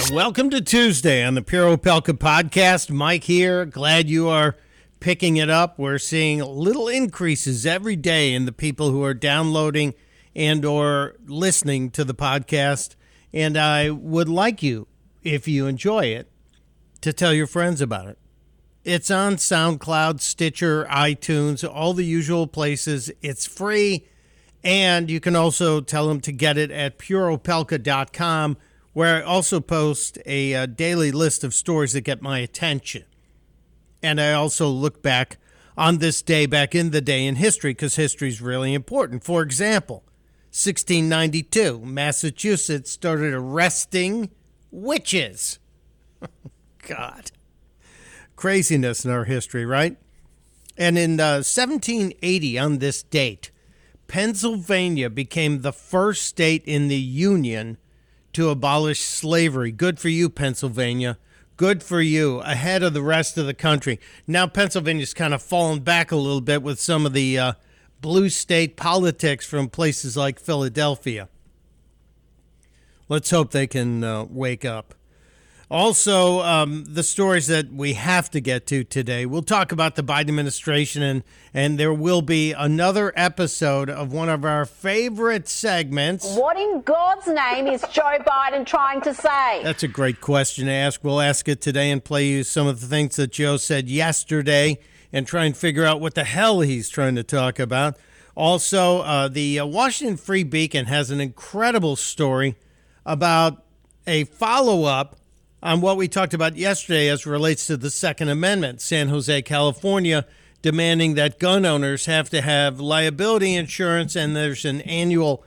And welcome to Tuesday on the Pure Opelka podcast. Mike here. Glad you are picking it up. We're seeing little increases every day in the people who are downloading and or listening to the podcast. And I would like you, if you enjoy it, to tell your friends about it. It's on SoundCloud, Stitcher, iTunes, all the usual places. It's free. And you can also tell them to get it at pureopelka.com, where I also post a, a daily list of stories that get my attention. And I also look back on this day back in the day in history because history is really important. For example, 1692, Massachusetts started arresting witches. God. Craziness in our history, right? And in uh, 1780, on this date, Pennsylvania became the first state in the Union to abolish slavery. Good for you, Pennsylvania. Good for you, ahead of the rest of the country. Now, Pennsylvania's kind of fallen back a little bit with some of the uh, blue state politics from places like Philadelphia. Let's hope they can uh, wake up. Also, um, the stories that we have to get to today. We'll talk about the Biden administration, and, and there will be another episode of one of our favorite segments. What in God's name is Joe Biden trying to say? That's a great question to ask. We'll ask it today and play you some of the things that Joe said yesterday and try and figure out what the hell he's trying to talk about. Also, uh, the uh, Washington Free Beacon has an incredible story about a follow up on what we talked about yesterday as relates to the Second Amendment. San Jose, California, demanding that gun owners have to have liability insurance and there's an annual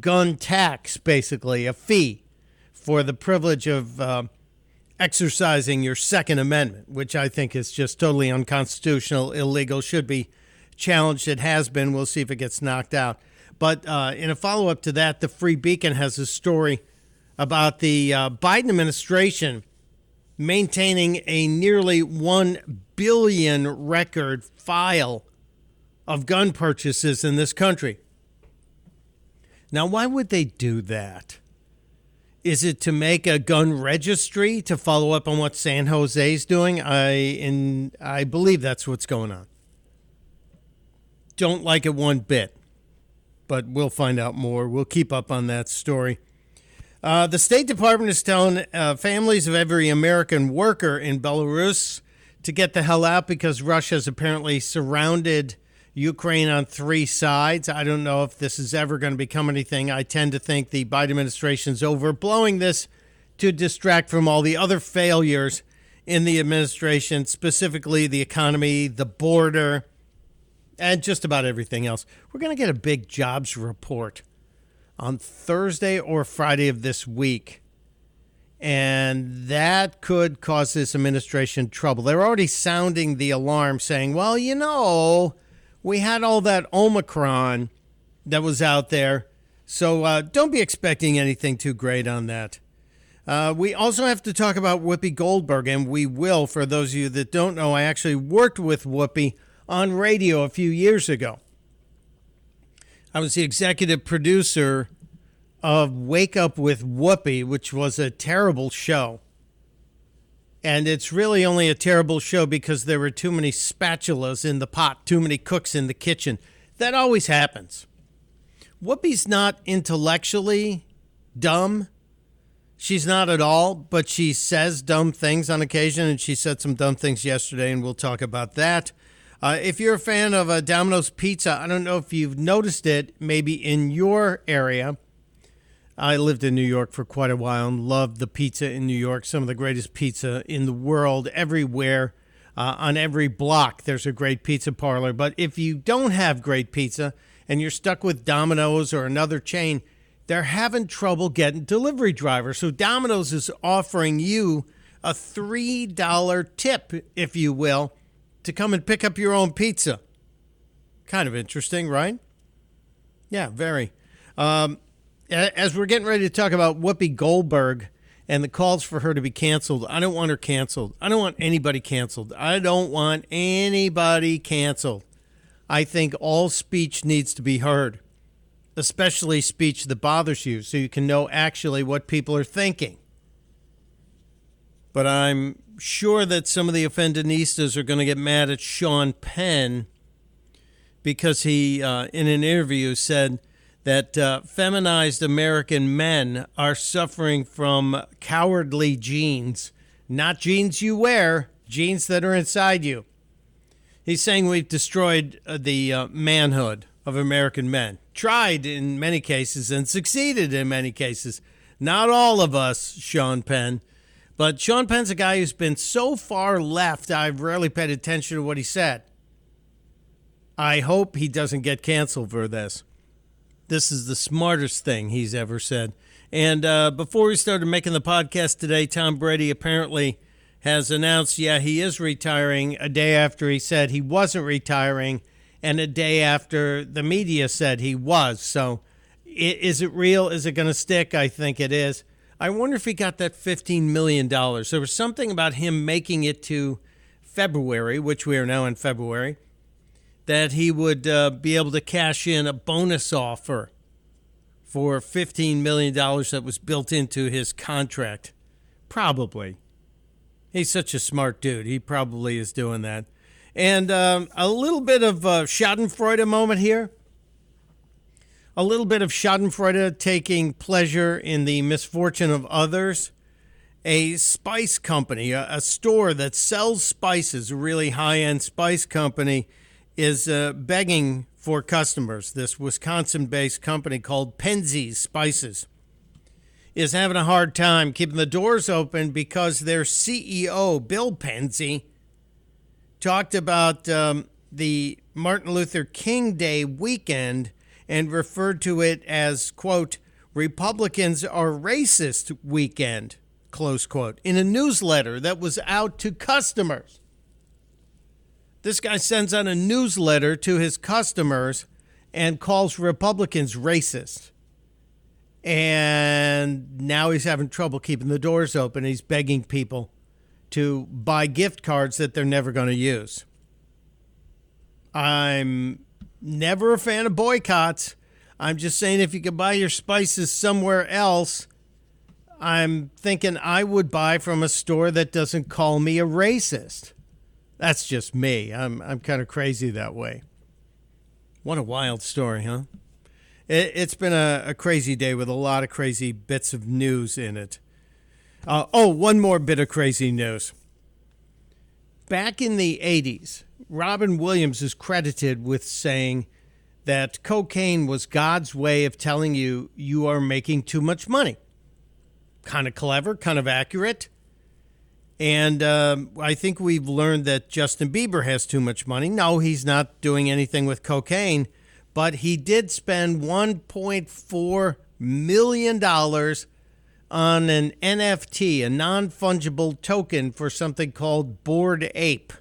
gun tax, basically, a fee for the privilege of uh, exercising your Second Amendment, which I think is just totally unconstitutional, illegal, should be challenged. It has been. We'll see if it gets knocked out. But uh, in a follow up to that, the Free Beacon has a story about the uh, Biden administration maintaining a nearly 1 billion record file of gun purchases in this country. Now, why would they do that? Is it to make a gun registry to follow up on what San Jose is doing? I in I believe that's what's going on. Don't like it one bit, but we'll find out more. We'll keep up on that story. Uh, the State Department is telling uh, families of every American worker in Belarus to get the hell out because Russia has apparently surrounded Ukraine on three sides. I don't know if this is ever going to become anything. I tend to think the Biden administration is overblowing this to distract from all the other failures in the administration, specifically the economy, the border, and just about everything else. We're going to get a big jobs report on Thursday or Friday of this week. And that could cause this administration trouble. They're already sounding the alarm saying, well, you know, we had all that Omicron that was out there. So uh, don't be expecting anything too great on that. Uh, we also have to talk about Whoopi Goldberg, and we will. For those of you that don't know, I actually worked with Whoopi on radio a few years ago. I was the executive producer of Wake Up with Whoopi, which was a terrible show. And it's really only a terrible show because there were too many spatulas in the pot, too many cooks in the kitchen. That always happens. Whoopi's not intellectually dumb. She's not at all, but she says dumb things on occasion, and she said some dumb things yesterday, and we'll talk about that. Uh, if you're a fan of uh, Domino's Pizza, I don't know if you've noticed it, maybe in your area. I lived in New York for quite a while and loved the pizza in New York, some of the greatest pizza in the world, everywhere. Uh, on every block, there's a great pizza parlor. But if you don't have great pizza and you're stuck with Domino's or another chain, they're having trouble getting delivery drivers. So Domino's is offering you a $3 tip, if you will, to come and pick up your own pizza. Kind of interesting, right? Yeah, very. Um, as we're getting ready to talk about Whoopi Goldberg and the calls for her to be canceled, I don't want her canceled. I don't want anybody canceled. I don't want anybody canceled. I think all speech needs to be heard, especially speech that bothers you, so you can know actually what people are thinking. But I'm sure that some of the offendinistas are going to get mad at Sean Penn because he, uh, in an interview, said that uh, feminized American men are suffering from cowardly genes, not jeans you wear, genes that are inside you. He's saying we've destroyed uh, the uh, manhood of American men. Tried in many cases and succeeded in many cases. Not all of us, Sean Penn. But Sean Penn's a guy who's been so far left, I've rarely paid attention to what he said. I hope he doesn't get canceled for this. This is the smartest thing he's ever said. And uh, before we started making the podcast today, Tom Brady apparently has announced, yeah, he is retiring a day after he said he wasn't retiring, and a day after the media said he was. So, is it real? Is it going to stick? I think it is. I wonder if he got that $15 million. There was something about him making it to February, which we are now in February, that he would uh, be able to cash in a bonus offer for $15 million that was built into his contract. Probably. He's such a smart dude. He probably is doing that. And um, a little bit of uh, Schadenfreude moment here. A little bit of Schadenfreude taking pleasure in the misfortune of others. A spice company, a, a store that sells spices, a really high end spice company, is uh, begging for customers. This Wisconsin based company called Penzeys Spices is having a hard time keeping the doors open because their CEO, Bill Penzey, talked about um, the Martin Luther King Day weekend and referred to it as, quote, Republicans are racist weekend, close quote, in a newsletter that was out to customers. This guy sends out a newsletter to his customers and calls Republicans racist. And now he's having trouble keeping the doors open. He's begging people to buy gift cards that they're never going to use. I'm never a fan of boycotts. I'm just saying if you could buy your spices somewhere else, I'm thinking I would buy from a store that doesn't call me a racist. That's just me. I'm I'm kind of crazy that way. What a wild story, huh? It, has been a, a, crazy day with a lot of crazy bits of news in it. Uh, oh, one more bit of crazy news. Back in the 80s, Robin Williams is credited with saying that cocaine was God's way of telling you you are making too much money. Kind of clever, kind of accurate. And um, I think we've learned that Justin Bieber has too much money. No, he's not doing anything with cocaine, but he did spend $1.4 million on an NFT, a non fungible token for something called Bored Ape.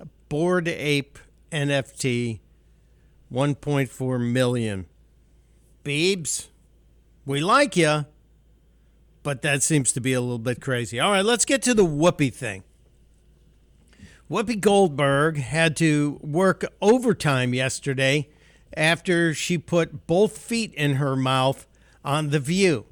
A Bored Ape NFT, 1.4 million. Beebs, we like you but that seems to be a little bit crazy. All right, let's get to the Whoopi thing. Whoopi Goldberg had to work overtime yesterday after she put both feet in her mouth on The View,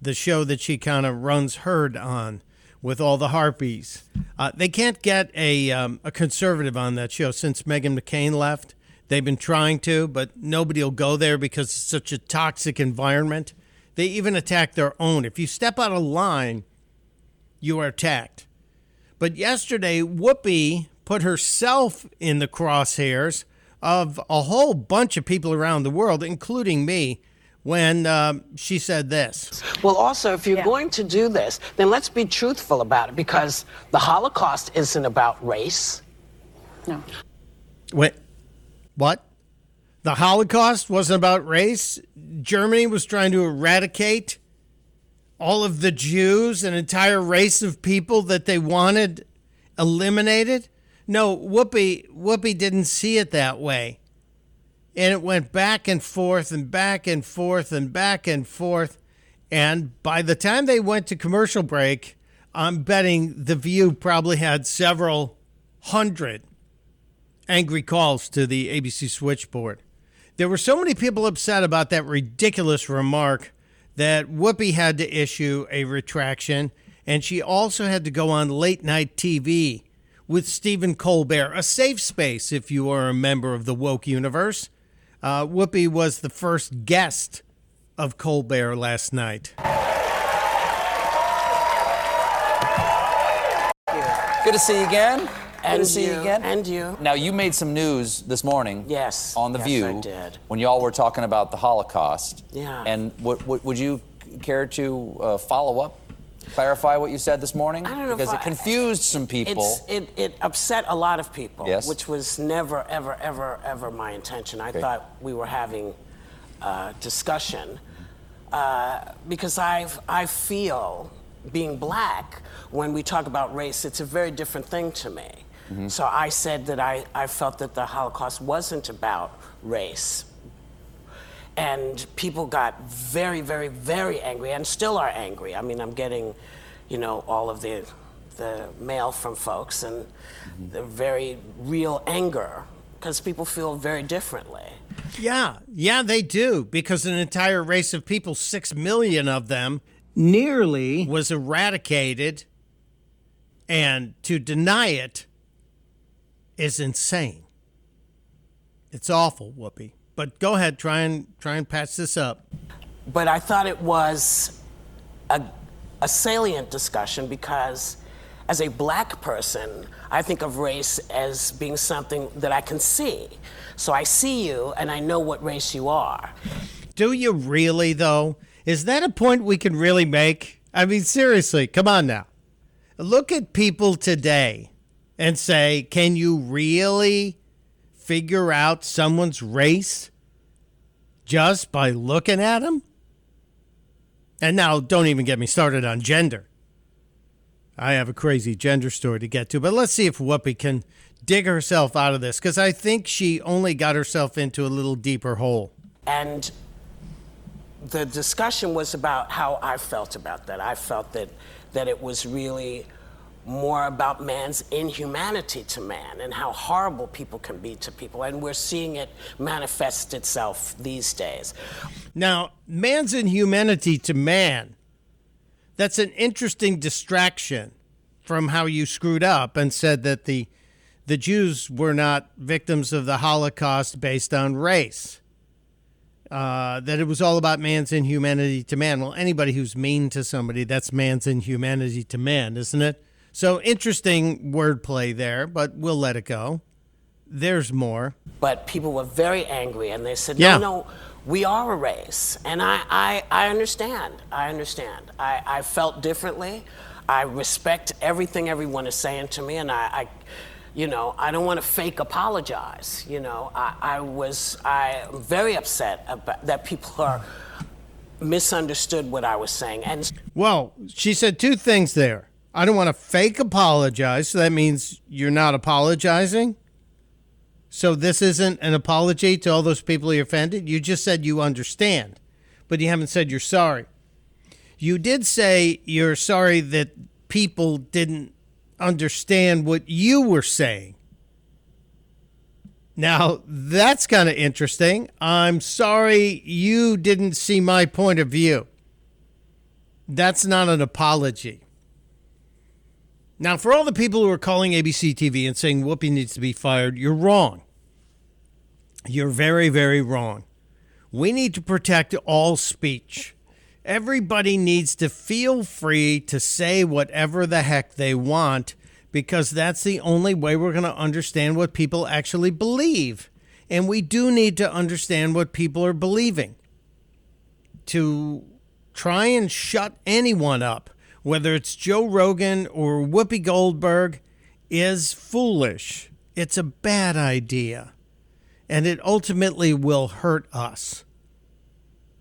the show that she kind of runs herd on with all the harpies. Uh, they can't get a, um, a conservative on that show since Meghan McCain left. They've been trying to, but nobody will go there because it's such a toxic environment. They even attack their own. If you step out of line, you are attacked. But yesterday, Whoopi put herself in the crosshairs of a whole bunch of people around the world, including me, when uh, she said this. Well, also, if you're yeah. going to do this, then let's be truthful about it because the Holocaust isn't about race. No. Wait, what? The Holocaust wasn't about race. Germany was trying to eradicate all of the Jews, an entire race of people that they wanted eliminated. No, Whoopi Whoopi didn't see it that way. And it went back and forth and back and forth and back and forth. And by the time they went to commercial break, I'm betting The View probably had several hundred angry calls to the ABC switchboard. There were so many people upset about that ridiculous remark that Whoopi had to issue a retraction, and she also had to go on late night TV with Stephen Colbert, a safe space if you are a member of the woke universe. Uh, Whoopi was the first guest of Colbert last night. Good to see you again. Good And to see you, you, again. and you. Now you made some news this morning. Yes, On the yes, View. I did. When y'all were talking about the Holocaust. Yeah. And what, what, would you care to uh, follow up, clarify what you said this morning? I don't know because it I- confused some people. It, it upset a lot of people, Yes. which was never, ever, ever, ever my intention. I Okay. thought we were having a discussion uh, because I, I feel being black, when we talk about race, it's a very different thing to me. Mm-hmm. So I said that I, I felt that the Holocaust wasn't about race. And people got very, very, very angry and still are angry. I mean, I'm getting, you know, all of the, the mail from folks and the very real anger because people feel very differently. Yeah, yeah, they do because an entire race of people, six million of them, nearly was eradicated, and to deny it is insane. It's awful, Whoopi. But go ahead, try and try and patch this up. But I thought it was a, a salient discussion because, as a black person, I think of race as being something that I can see. So I see you and I know what race you are. Do you really, though? Is that a point we can really make? I mean, seriously, come on now. Look at people today and say, can you really figure out someone's race just by looking at them? And now, don't even get me started on gender. I have a crazy gender story to get to, but let's see if Whoopi can dig herself out of this because I think she only got herself into a little deeper hole. And the discussion was about how I felt about that. I felt that, that it was really more about man's inhumanity to man and how horrible people can be to people. And we're seeing it manifest itself these days. Now, man's inhumanity to man, that's an interesting distraction from how you screwed up and said that the the Jews were not victims of the Holocaust based on race. Uh, that it was all about man's inhumanity to man. Well, anybody who's mean to somebody, that's man's inhumanity to man, isn't it? So interesting wordplay there, but we'll let it go. There's more. But people were very angry and they said, Yeah. no, no, we are a race. And I, I, I understand. I understand. I, I felt differently. I respect everything everyone is saying to me. And I, I you know, I don't want to fake apologize. You know, I, I was, I very upset about, that people are misunderstood what I was saying. And Well, she said two things there. I don't want to fake apologize. So that means you're not apologizing. So this isn't an apology to all those people you offended. You just said you understand, but you haven't said you're sorry. You did say you're sorry that people didn't understand what you were saying. Now, that's kind of interesting. I'm sorry you didn't see my point of view. That's not an apology. Now, for all the people who are calling ABC TV and saying Whoopi needs to be fired, you're wrong. You're very, very wrong. We need to protect all speech. Everybody needs to feel free to say whatever the heck they want because that's the only way we're going to understand what people actually believe. And we do need to understand what people are believing. To try and shut anyone up, whether it's Joe Rogan or Whoopi Goldberg, is foolish. It's a bad idea. And it ultimately will hurt us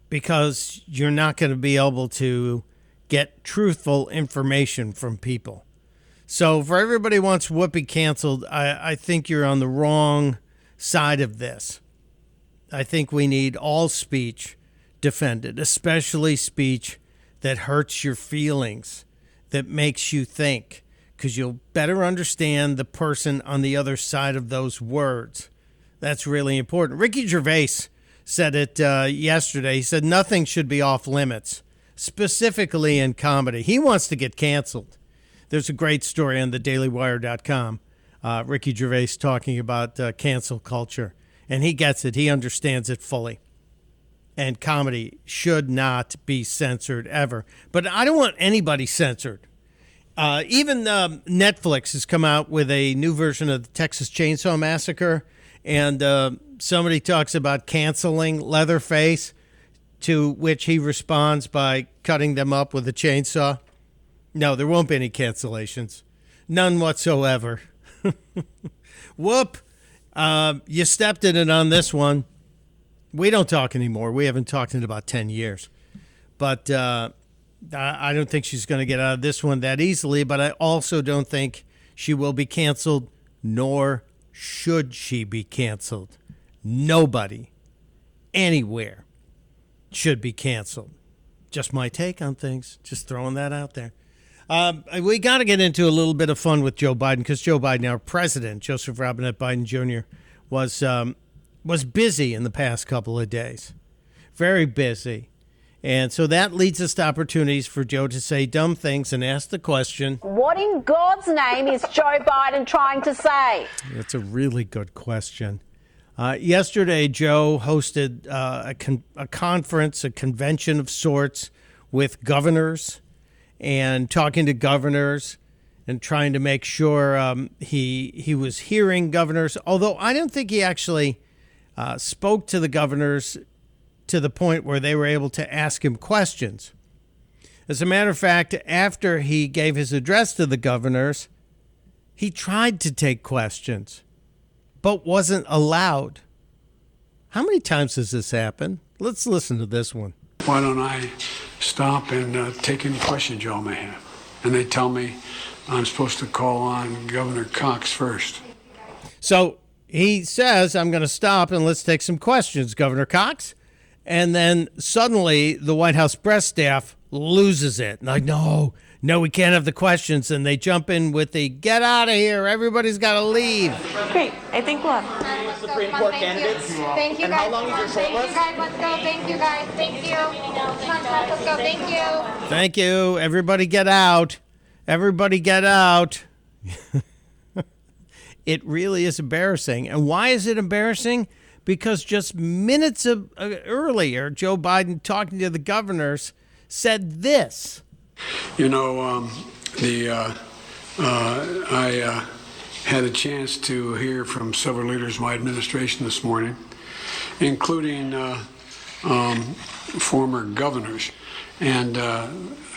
because you're not going to be able to get truthful information from people. So, for everybody who wants Whoopi canceled, I, I think you're on the wrong side of this. I think we need all speech defended, especially speech that hurts your feelings, that makes you think, because you'll better understand the person on the other side of those words. That's really important. Ricky Gervais said it uh, yesterday. He said nothing should be off limits. specifically in comedy. He wants to get canceled. There's a great story on thedailywire.com. Uh, Ricky Gervais talking about uh, cancel culture, and he gets it. He understands it fully. And comedy should not be censored ever. But I don't want anybody censored. Uh, even um, Netflix has come out with a new version of the Texas Chainsaw Massacre, and uh, somebody talks about canceling Leatherface, to which he responds by cutting them up with a chainsaw. No, there won't be any cancellations, none whatsoever. Whoop! Uh, you stepped in it on this one. We don't talk anymore. We haven't talked in about ten years, but. Uh, I don't think she's going to get out of this one that easily, but I also don't think she will be canceled, nor should she be canceled. Nobody, anywhere, should be canceled. Just my take on things. Just throwing that out there. Um, we got to get into a little bit of fun with Joe Biden because Joe Biden, our president, Joseph Robinette Biden Jr., was um, was busy in the past couple of days, very busy. And so that leads us to opportunities for Joe to say dumb things and ask the question What in God's name is Joe Biden trying to say? That's a really good question. Uh, yesterday, Joe hosted uh, a, con- a conference, a convention of sorts with governors and talking to governors and trying to make sure um, he he was hearing governors. Although I don't think he actually uh, spoke to the governors to the point where they were able to ask him questions. As a matter of fact, after he gave his address to the governors, he tried to take questions, but wasn't allowed. How many times has this happened? Let's listen to this one. Why don't I stop and uh, take any questions y'all may have? And they tell me I'm supposed to call on Governor Cox first. So he says, I'm going to stop and let's take some questions, Governor Cox. And then suddenly the White House press staff loses it. Like, no, no, we can't have the questions. And they jump in with the get out of here. Everybody's got to leave. Great. I think we'll have. Supreme Court candidates. Thank you And guys. how long is your Thank you guys. Let's go. Thank you guys. Thank you. Come on. Let's go. Thank you. Thank you. Everybody get out. Everybody get out. it really is embarrassing. And why is it embarrassing? Because just minutes of, uh, earlier, Joe Biden talking to the governors said this. You know, um, the uh, uh, I uh, had a chance to hear from several leaders of my administration this morning, including uh, um, former governors. And uh,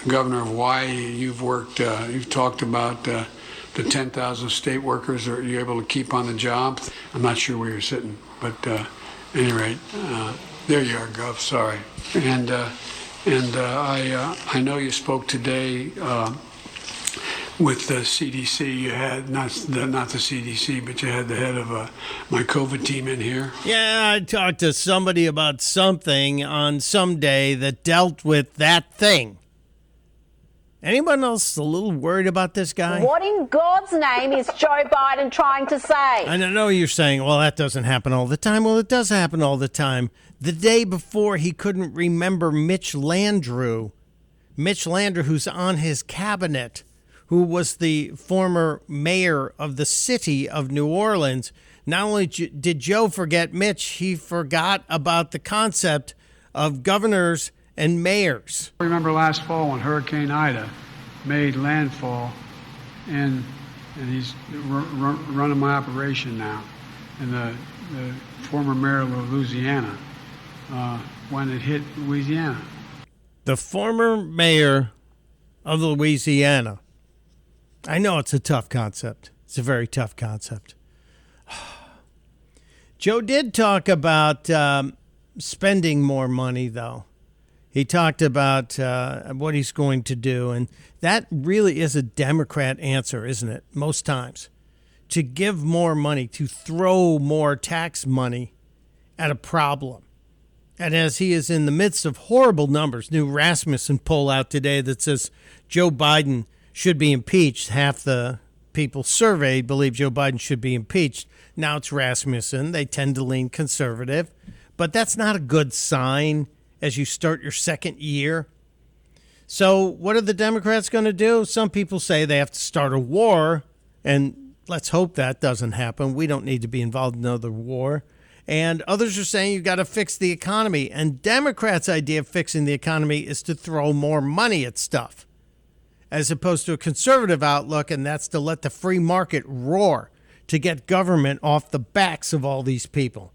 Governor of Hawaii, you've worked, you've talked about the 10,000 state workers. Are you able to keep on the job? I'm not sure where you're sitting, but uh, any rate, uh, there you are, Gov. Sorry. And uh, and uh, I uh, I know you spoke today. Uh, with the CDC, you had not the, not the CDC, but you had the head of my COVID team in here. Yeah, I talked to somebody about something on some day that dealt with that thing. Anyone else a little worried about this guy? What in God's name is Joe Biden trying to say? I know you're saying, well, that doesn't happen all the time. Well, it does happen all the time. The day before, he couldn't remember Mitch Landrieu. Mitch Landrieu, who's on his cabinet, who was the former mayor of the city of New Orleans. Not only did Joe forget Mitch, he forgot about the concept of governors and mayors. I Remember last fall when Hurricane Ida made landfall, and and he's r- r- running my operation now, and the, the former mayor of Louisiana uh, when it hit Louisiana. The former mayor of Louisiana. I know it's a tough concept. It's a very tough concept. Joe did talk about um, spending more money, though. He talked about uh, what he's going to do, and that really is a Democrat answer, isn't it? Most times, to give more money, to throw more tax money at a problem. And as he is in the midst of horrible numbers, new Rasmussen poll out today that says Joe Biden should be impeached. Half the people surveyed believe Joe Biden should be impeached. Now it's Rasmussen. They tend to lean conservative, but that's not a good sign as you start your second year. So, what are the Democrats going to do? Some people say they have to start a war, and let's hope that doesn't happen. We don't need to be involved in another war. And others are saying you've got to fix the economy. And Democrats' idea of fixing the economy is to throw more money at stuff, as opposed to a conservative outlook, and that's to let the free market roar to get government off the backs of all these people.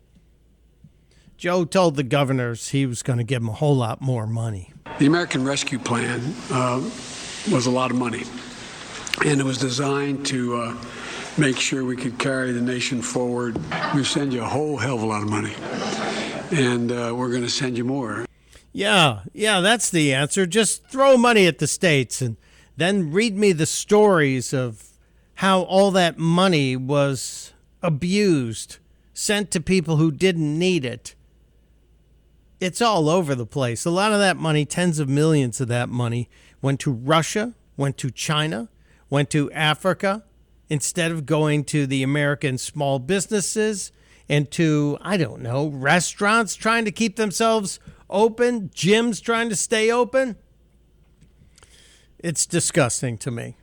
Joe told the governors he was going to give them a whole lot more money. The American Rescue Plan uh, was a lot of money, and it was designed to uh, make sure we could carry the nation forward. We send you a whole hell of a lot of money, and uh, we're going to send you more. Yeah, yeah, that's the answer. Just throw money at the states and then read me the stories of how all that money was abused, sent to people who didn't need it. It's all over the place. A lot of that money, tens of millions of that money, went to Russia, went to China, went to Africa, instead of going to the American small businesses and to, I don't know, restaurants trying to keep themselves open, gyms trying to stay open. It's disgusting to me.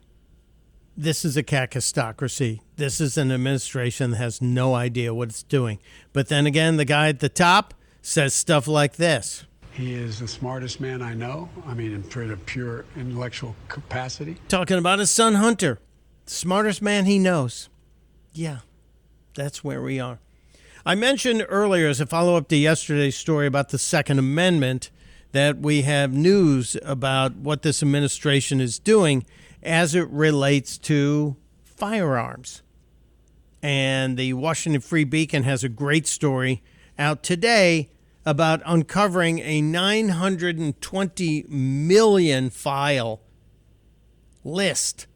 This is a kakistocracy. This is an administration that has no idea what it's doing. But then again, the guy at the top says stuff like this. He is the smartest man I know. I mean, in sort of pure intellectual capacity. Talking about his son Hunter, smartest man he knows. Yeah, that's where we are. I mentioned earlier, as a follow up to yesterday's story about the Second Amendment, that we have news about what this administration is doing as it relates to firearms. And the Washington Free Beacon has a great story out today about uncovering a 920 million file list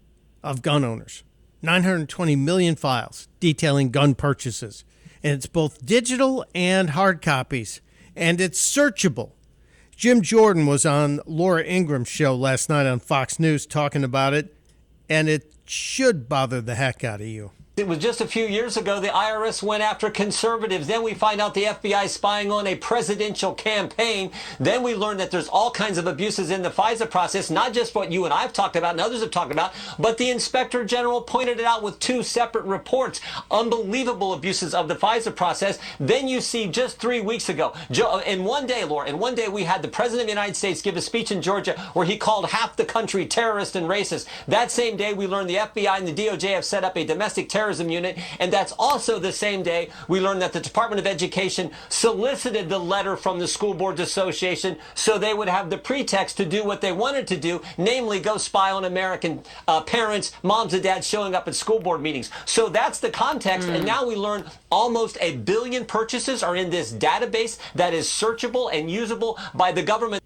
of gun owners. 920 million files detailing gun purchases. And it's both digital and hard copies. And it's searchable. Jim Jordan was on Laura Ingraham's show last night on Fox News talking about it, and it should bother the heck out of you. It was just a few years ago the IRS went after conservatives. Then we find out the FBI spying on a presidential campaign. Then we learn that there's all kinds of abuses in the FISA process, not just what you and I have talked about and others have talked about, but the inspector general pointed it out with two separate reports. Unbelievable abuses of the FISA process. Then you see just three weeks ago, Joe, uh, in one day, Laura, in one day we had the president of the United States give a speech in Georgia where he called half the country terrorist and racist. That same day we learned the FBI and the DOJ have set up a domestic terrorism unit. And that's also the same day we learned that the Department of Education solicited the letter from the School Boards Association so they would have the pretext to do what they wanted to do, namely go spy on American uh, parents, moms and dads showing up at school board meetings. So that's the context. And now we learn almost a billion purchases are in this database that is searchable and usable by the government.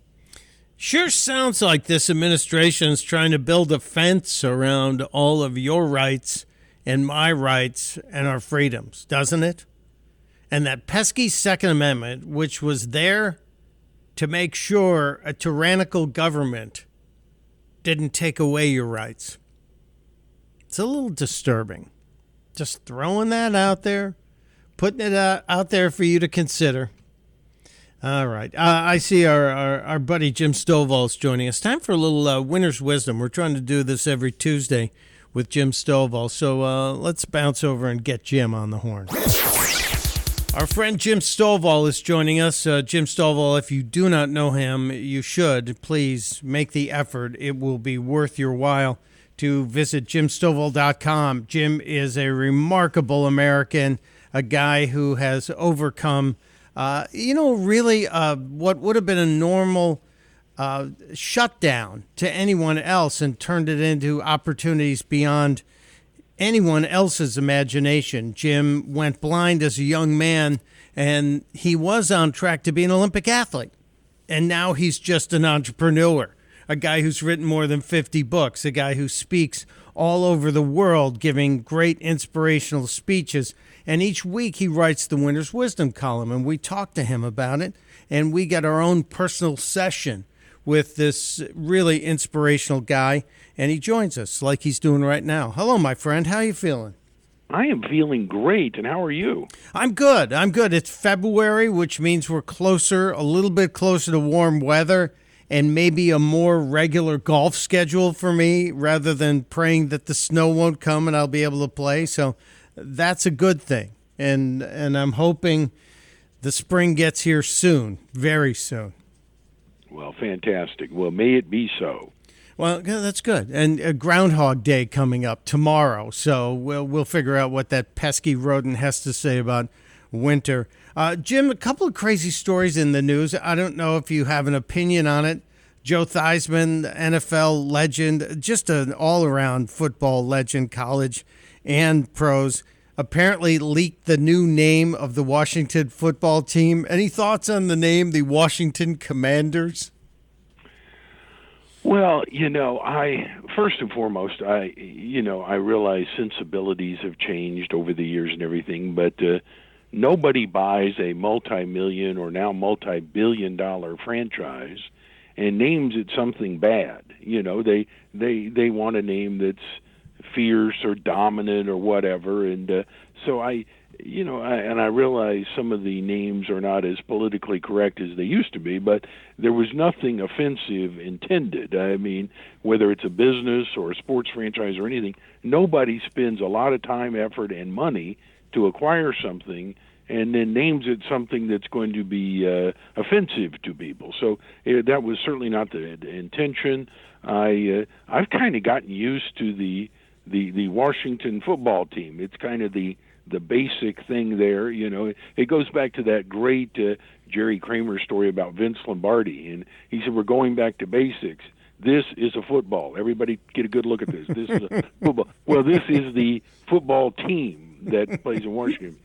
Sure sounds like this administration is trying to build a fence around all of your rights and my rights and our freedoms, doesn't it? And that pesky Second Amendment, which was there to make sure a tyrannical government didn't take away your rights. It's a little disturbing. Just throwing that out there, putting it out, out there for you to consider. All right. Uh, I see our, our, our, buddy Jim Stovall is joining us. Time for a little uh, winner's wisdom. We're trying to do this every Tuesday with Jim Stovall. So uh, let's bounce over and get Jim on the horn. Our friend Jim Stovall is joining us. Uh, Jim Stovall, if you do not know him, you should. Please make the effort. It will be worth your while to visit jimstovall.com. Jim is a remarkable American, a guy who has overcome, uh, you know, really uh, what would have been a normal uh, shut down to anyone else and turned it into opportunities beyond anyone else's imagination. Jim went blind as a young man, and he was on track to be an Olympic athlete. And now he's just an entrepreneur, a guy who's written more than 50 books, a guy who speaks all over the world, giving great inspirational speeches. And each week he writes the Winner's Wisdom column, and we talk to him about it, and we get our own personal session with this really inspirational guy, and he joins us like he's doing right now. Hello, my friend. How are you feeling? I am feeling great, and how are you? I'm good. I'm good. It's February, which means we're closer, a little bit closer to warm weather, and maybe a more regular golf schedule for me rather than praying that the snow won't come and I'll be able to play. So that's a good thing. And and I'm hoping the spring gets here soon, very soon. Well, fantastic. Well, may it be so. Well, that's good. And uh, Groundhog Day coming up tomorrow, so we'll we'll figure out what that pesky rodent has to say about winter. Uh, Jim, a couple of crazy stories in the news. I don't know if you have an opinion on it. Joe Theismann, NFL legend, just an all-around football legend, college and pros, apparently leaked the new name of the Washington football team. Any thoughts on the name, the Washington Commanders? Well, you know, I first and foremost, I you know, I realize sensibilities have changed over the years and everything, but uh, nobody buys a multi-million or now multi-billion dollar franchise and names it something bad. You know, they they they want a name that's fierce or dominant or whatever and uh, so I you know, I, and I realize some of the names are not as politically correct as they used to be, but there was nothing offensive intended. I mean, whether it's a business or a sports franchise or anything, nobody spends a lot of time, effort, and money to acquire something and then names it something that's going to be uh, offensive to people. So uh, that was certainly not the, intention. I uh, I've kind of gotten used to the the the Washington football team. It's kind of the the basic thing there. You know, it goes back to that great uh, Jerry Kramer story about Vince Lombardi, and he said we're going back to basics. This is a football. Everybody get a good look at this. This is a football. Well, this is the football team that plays in Washington.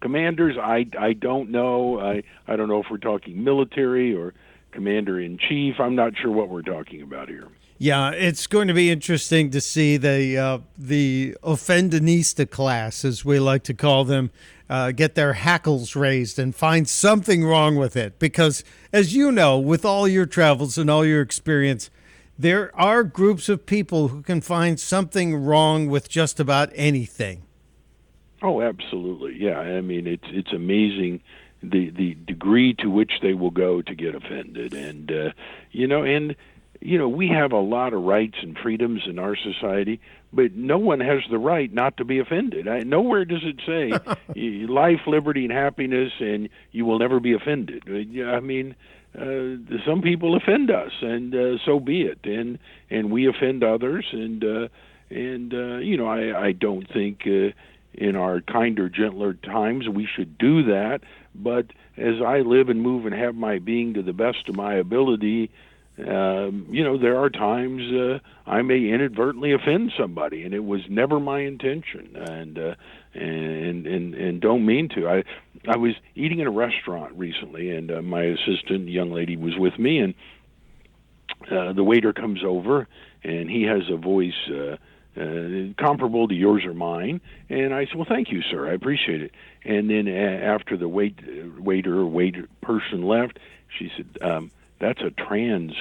Commanders, I I don't know. I I don't know if we're talking military or commander in chief. I'm not sure what we're talking about here. Yeah, it's going to be interesting to see the uh, the offendinista class, as we like to call them, uh, get their hackles raised and find something wrong with it. Because, as you know, with all your travels and all your experience, there are groups of people who can find something wrong with just about anything. Oh, absolutely. Yeah, I mean it's it's amazing the the degree to which they will go to get offended, and uh, you know, and you know, we have a lot of rights and freedoms in our society, but no one has the right not to be offended. I, nowhere does it say life, liberty, and happiness, and you will never be offended. I mean, uh, some people offend us, and uh, so be it. And and we offend others, and uh, and uh, you know, I I don't think uh, in our kinder, gentler times we should do that. But as I live and move and have my being to the best of my ability um, you know, there are times uh, I may inadvertently offend somebody, and it was never my intention, and uh, and and and don't mean to. I I was eating in a restaurant recently, and uh, my assistant, young lady, was with me, and uh, the waiter comes over, and he has a voice. Uh, uh, comparable to yours or mine. And I said, "Well, thank you, sir. I appreciate it." And then uh, after the wait waiter waiter person left, she said, um, that's a trans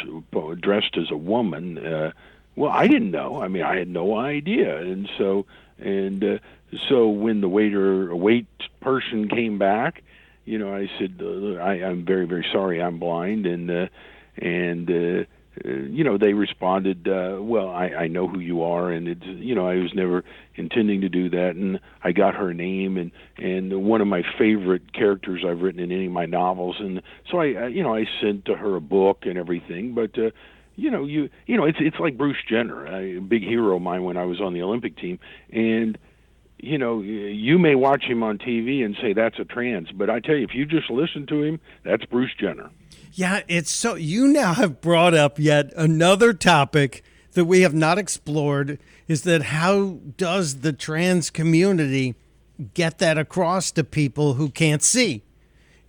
dressed as a woman. Uh, well, I didn't know. I mean, I had no idea, and so and uh, so when the waiter a wait person came back, you know, I said, uh, I, I'm very very sorry, I'm blind, and uh, and uh, uh, you know, they responded, uh, "Well, I, I know who you are," and it's, you know, I was never intending to do that, and I got her name, and and one of my favorite characters I've written in any of my novels, and so I, I you know, I sent to her a book and everything, but. uh you know, you you know, it's it's like Bruce Jenner, a big hero of mine when I was on the Olympic team, and you know, you may watch him on TV and say that's a trans, but I tell you, if you just listen to him, that's Bruce Jenner. Yeah, it's so. You now have brought up yet another topic that we have not explored is that how does the trans community get that across to people who can't see?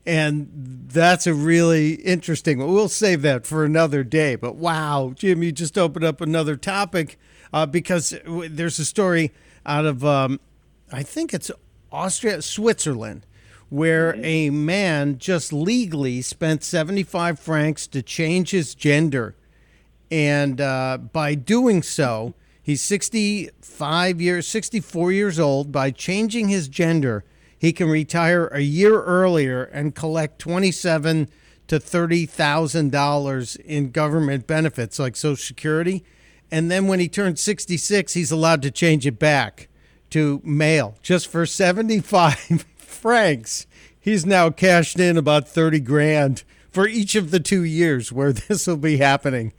And that's a really interesting one. We'll save that for another day. But wow, Jim, you just opened up another topic uh, because there's a story out of, um, I think it's Austria, Switzerland, where a man just legally spent 75 francs to change his gender. And uh, by doing so, he's 65 years, 64 years old. By changing his gender, he can retire a year earlier and collect 27 to $30,000 in government benefits like Social Security. And then when he turns 66, he's allowed to change it back to male just for 75 francs. He's now cashed in about 30 grand for each of the two years where this will be happening.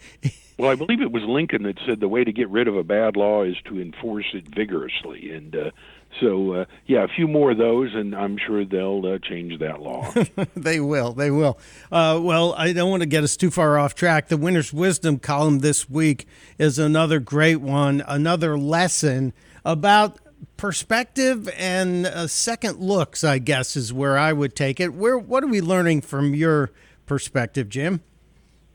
Well, I believe it was Lincoln that said the way to get rid of a bad law is to enforce it vigorously, and uh, so uh, yeah, a few more of those, and I'm sure they'll uh, change that law. they will. They will. Uh, well, I don't want to get us too far off track. The Winner's Wisdom column this week is another great one, another lesson about perspective and uh, second looks. I guess is where I would take it. Where what are we learning from your perspective, Jim?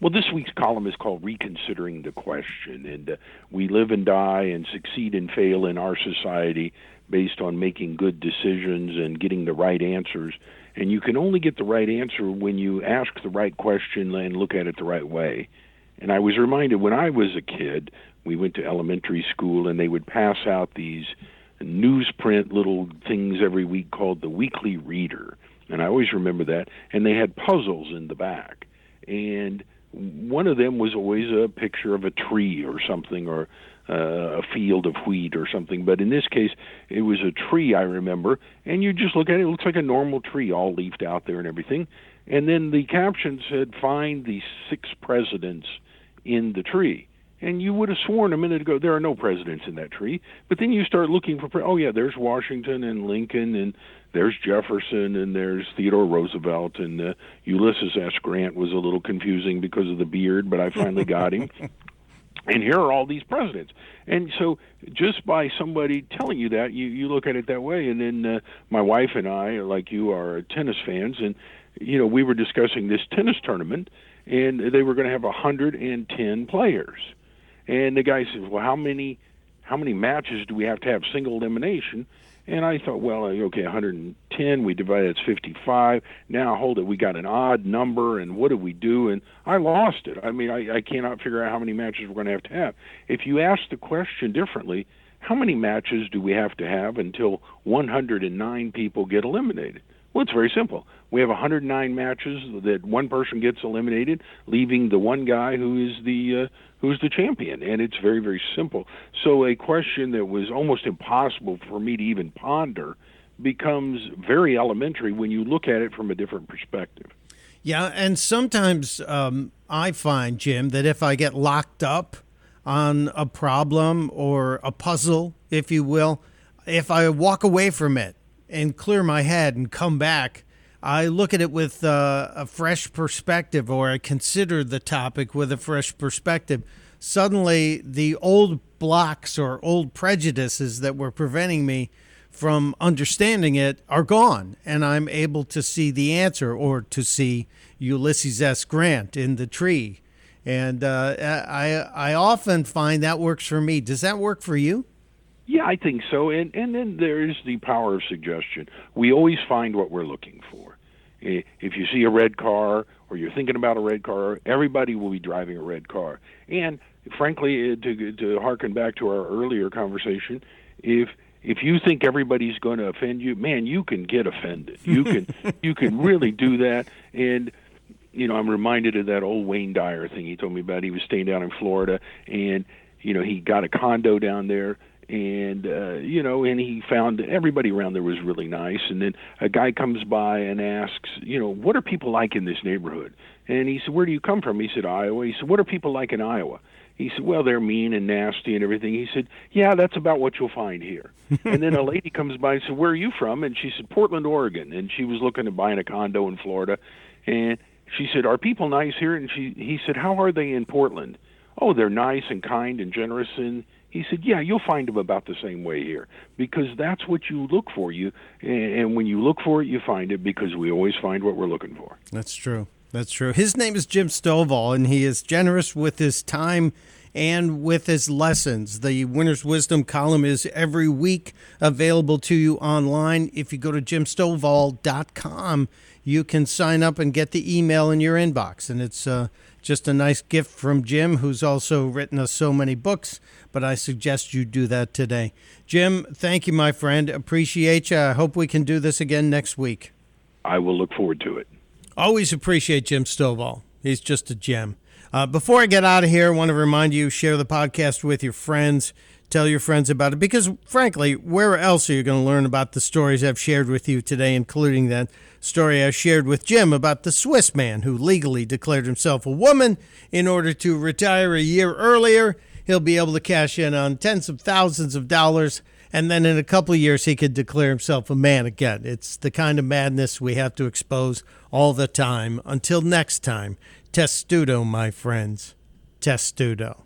Well, this week's column is called Reconsidering the Question, and uh, we live and die and succeed and fail in our society based on making good decisions and getting the right answers. And you can only get the right answer when you ask the right question and look at it the right way. And I was reminded when I was a kid, we went to elementary school and they would pass out these newsprint little things every week called the Weekly Reader. And I always remember that. And they had puzzles in the back. And one of them was always a picture of a tree or something or uh, a field of wheat or something but in this case it was a tree i remember and you just look at it it looks like a normal tree all leafed out there and everything and then the caption said find the six presidents in the tree and you would have sworn a minute ago there are no presidents in that tree but then you start looking for oh yeah there's washington and lincoln and there's Jefferson and there's Theodore Roosevelt and uh, Ulysses S. Grant was a little confusing because of the beard, but I finally got him. and here are all these presidents. And so just by somebody telling you that, you you look at it that way. And then uh, my wife and I, like you, are tennis fans, and you know we were discussing this tennis tournament, and they were going to have 110 players. And the guy says, "Well, how many?" How many matches do we have to have single elimination? And I thought, well, uh, okay, 110, we divided it's 55. Now, hold it, we got an odd number, and what do we do? And I lost it. I mean, I, I cannot figure out how many matches we're going to have to have. If you ask the question differently, how many matches do we have to have until 109 people get eliminated? Well, it's very simple. We have 109 matches that one person gets eliminated, leaving the one guy who is the uh, who's the champion, and it's very very simple. So a question that was almost impossible for me to even ponder becomes very elementary when you look at it from a different perspective. Yeah, and sometimes um, I find Jim that if I get locked up on a problem or a puzzle, if you will, if I walk away from it and clear my head and come back, I look at it with uh, a fresh perspective, or I consider the topic with a fresh perspective. Suddenly, the old blocks or old prejudices that were preventing me from understanding it are gone, and I'm able to see the answer or to see Ulysses S. Grant in the tree. And uh, I, I often find that works for me. Does that work for you? Yeah, I think so. And and then there is the power of suggestion. We always find what we're looking for. If you see a red car or you're thinking about a red car, everybody will be driving a red car. And frankly, uh, to to harken back to our earlier conversation, if if you think everybody's going to offend you, man, you can get offended. You can you can really do that. And you know, I'm reminded of that old Wayne Dyer thing he told me about. He was staying down in Florida, and you know, he got a condo down there and uh, you know, and he found everybody around there was really nice. And then a guy comes by and asks, you know, what are people like in this neighborhood? And he said, where do you come from? He said, Iowa. He said, what are people like in Iowa? He said, well, they're mean and nasty and everything. He said, yeah, that's about what you'll find here. and then a lady comes by and said, where are you from? And she said, Portland, Oregon. And she was looking at buying a condo in Florida. And she said, are people nice here? And she, he said, how are they in Portland? Oh, they're nice and kind and generous. And he said, "Yeah, you'll find them about the same way here because that's what you look for. You and when you look for it, you find it because we always find what we're looking for." That's true. That's true. His name is Jim Stovall, and he is generous with his time and with his lessons. The Winner's Wisdom column is every week available to you online. If you go to jimstovall.com, you can sign up and get the email in your inbox, and it's uh, just a nice gift from Jim, who's also written us so many books. But I suggest you do that today. Jim, thank you, my friend. Appreciate you. I hope we can do this again next week. I will look forward to it. Always appreciate Jim Stovall. He's just a gem. Uh, before I get out of here, I want to remind you share the podcast with your friends. Tell your friends about it because, frankly, where else are you going to learn about the stories I've shared with you today, including that story I shared with Jim about the Swiss man who legally declared himself a woman in order to retire a year earlier? He'll be able to cash in on tens of thousands of dollars, and then in a couple of years, he could declare himself a man again. It's the kind of madness we have to expose all the time. Until next time, testudo, my friends. Testudo.